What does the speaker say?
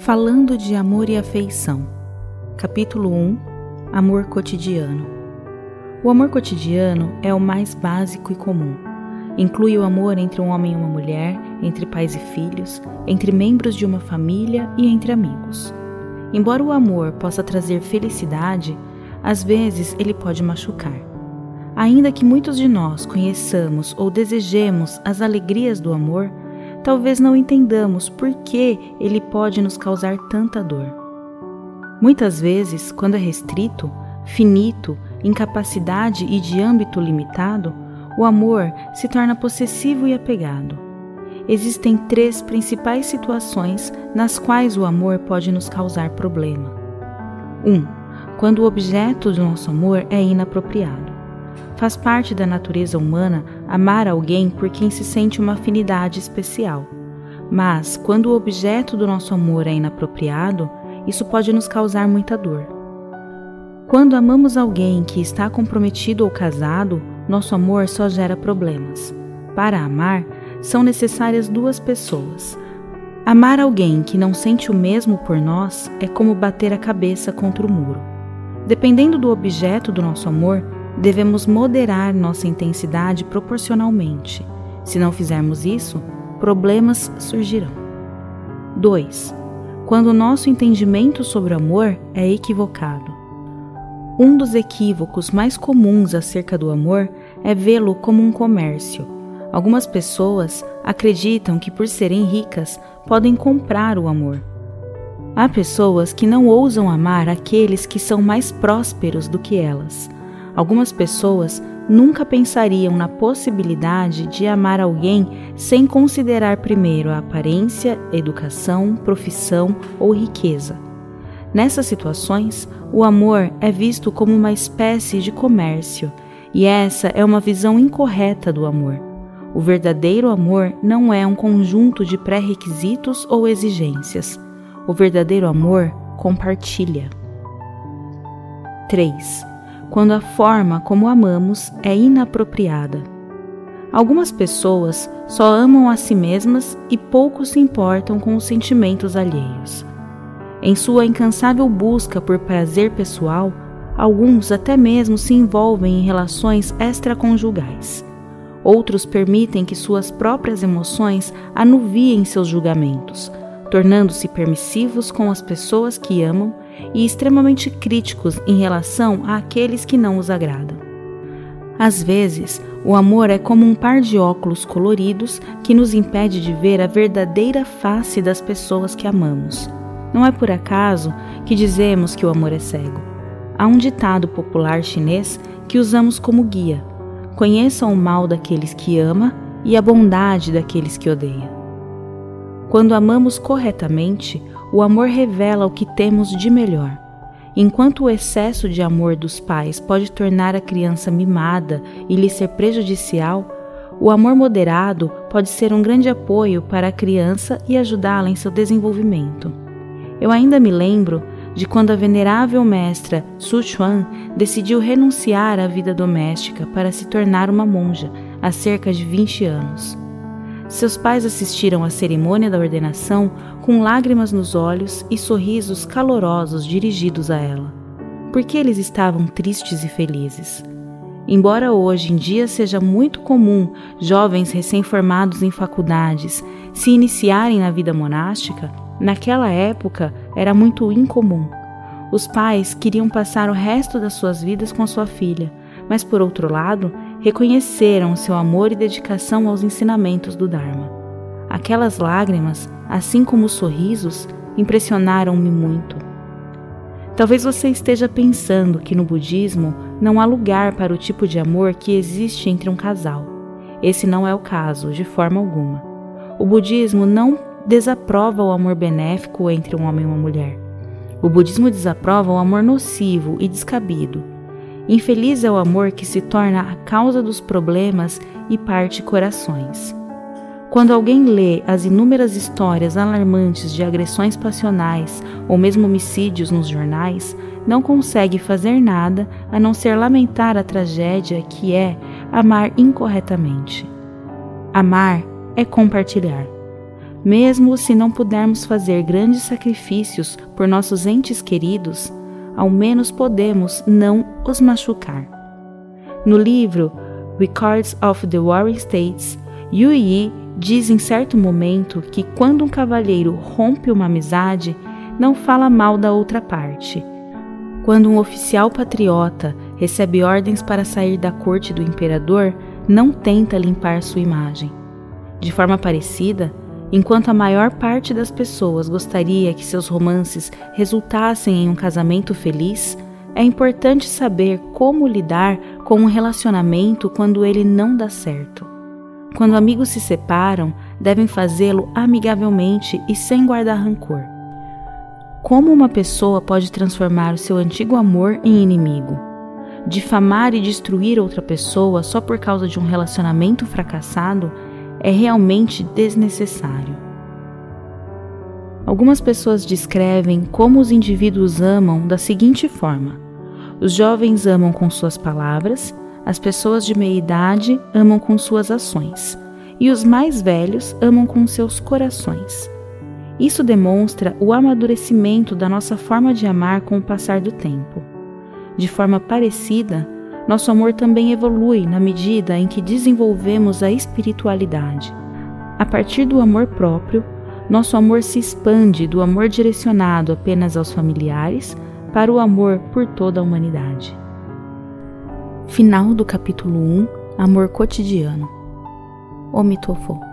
Falando de amor e afeição. Capítulo 1 Amor cotidiano. O amor cotidiano é o mais básico e comum. Inclui o amor entre um homem e uma mulher, entre pais e filhos, entre membros de uma família e entre amigos. Embora o amor possa trazer felicidade, às vezes ele pode machucar. Ainda que muitos de nós conheçamos ou desejemos as alegrias do amor, talvez não entendamos por que ele pode nos causar tanta dor. Muitas vezes, quando é restrito, finito, incapacidade e de âmbito limitado, o amor se torna possessivo e apegado. Existem três principais situações nas quais o amor pode nos causar problema. 1. Um, quando o objeto do nosso amor é inapropriado. Faz parte da natureza humana amar alguém por quem se sente uma afinidade especial. Mas, quando o objeto do nosso amor é inapropriado, isso pode nos causar muita dor. Quando amamos alguém que está comprometido ou casado, nosso amor só gera problemas. Para amar, são necessárias duas pessoas. Amar alguém que não sente o mesmo por nós é como bater a cabeça contra o muro. Dependendo do objeto do nosso amor, devemos moderar nossa intensidade proporcionalmente. Se não fizermos isso, problemas surgirão. 2. Quando o nosso entendimento sobre o amor é equivocado. Um dos equívocos mais comuns acerca do amor é vê-lo como um comércio. Algumas pessoas acreditam que, por serem ricas, podem comprar o amor. Há pessoas que não ousam amar aqueles que são mais prósperos do que elas Algumas pessoas nunca pensariam na possibilidade de amar alguém sem considerar primeiro a aparência, educação, profissão ou riqueza. Nessas situações, o amor é visto como uma espécie de comércio, e essa é uma visão incorreta do amor. O verdadeiro amor não é um conjunto de pré-requisitos ou exigências. O verdadeiro amor compartilha. 3 quando a forma como amamos é inapropriada. Algumas pessoas só amam a si mesmas e pouco se importam com os sentimentos alheios. Em sua incansável busca por prazer pessoal, alguns até mesmo se envolvem em relações extraconjugais. Outros permitem que suas próprias emoções anuviem seus julgamentos, tornando-se permissivos com as pessoas que amam e extremamente críticos em relação àqueles que não os agradam. Às vezes, o amor é como um par de óculos coloridos que nos impede de ver a verdadeira face das pessoas que amamos. Não é por acaso que dizemos que o amor é cego. Há um ditado popular chinês que usamos como guia: conheça o mal daqueles que ama e a bondade daqueles que odeia. Quando amamos corretamente, o amor revela o que temos de melhor. Enquanto o excesso de amor dos pais pode tornar a criança mimada e lhe ser prejudicial, o amor moderado pode ser um grande apoio para a criança e ajudá-la em seu desenvolvimento. Eu ainda me lembro de quando a venerável mestra Su Chuan decidiu renunciar à vida doméstica para se tornar uma monja há cerca de 20 anos. Seus pais assistiram à cerimônia da ordenação com lágrimas nos olhos e sorrisos calorosos dirigidos a ela. Porque eles estavam tristes e felizes. Embora hoje em dia seja muito comum jovens recém-formados em faculdades se iniciarem na vida monástica, naquela época era muito incomum. Os pais queriam passar o resto das suas vidas com sua filha, mas por outro lado, reconheceram seu amor e dedicação aos ensinamentos do Dharma. Aquelas lágrimas, assim como os sorrisos, impressionaram-me muito. Talvez você esteja pensando que no budismo não há lugar para o tipo de amor que existe entre um casal. Esse não é o caso, de forma alguma. O budismo não desaprova o amor benéfico entre um homem e uma mulher. O budismo desaprova o amor nocivo e descabido, Infeliz é o amor que se torna a causa dos problemas e parte corações. Quando alguém lê as inúmeras histórias alarmantes de agressões passionais ou mesmo homicídios nos jornais, não consegue fazer nada a não ser lamentar a tragédia que é amar incorretamente. Amar é compartilhar. Mesmo se não pudermos fazer grandes sacrifícios por nossos entes queridos, ao menos podemos não os machucar. No livro Records of the Warring States, Yu Yi diz em certo momento que quando um cavalheiro rompe uma amizade, não fala mal da outra parte. Quando um oficial patriota recebe ordens para sair da corte do imperador, não tenta limpar sua imagem. De forma parecida, enquanto a maior parte das pessoas gostaria que seus romances resultassem em um casamento feliz, é importante saber como lidar com um relacionamento quando ele não dá certo. Quando amigos se separam, devem fazê-lo amigavelmente e sem guardar rancor. Como uma pessoa pode transformar o seu antigo amor em inimigo? Difamar e destruir outra pessoa só por causa de um relacionamento fracassado é realmente desnecessário. Algumas pessoas descrevem como os indivíduos amam da seguinte forma: os jovens amam com suas palavras, as pessoas de meia idade amam com suas ações, e os mais velhos amam com seus corações. Isso demonstra o amadurecimento da nossa forma de amar com o passar do tempo. De forma parecida, nosso amor também evolui na medida em que desenvolvemos a espiritualidade. A partir do amor próprio, nosso amor se expande do amor direcionado apenas aos familiares para o amor por toda a humanidade. Final do capítulo 1 Amor cotidiano. Omitofo.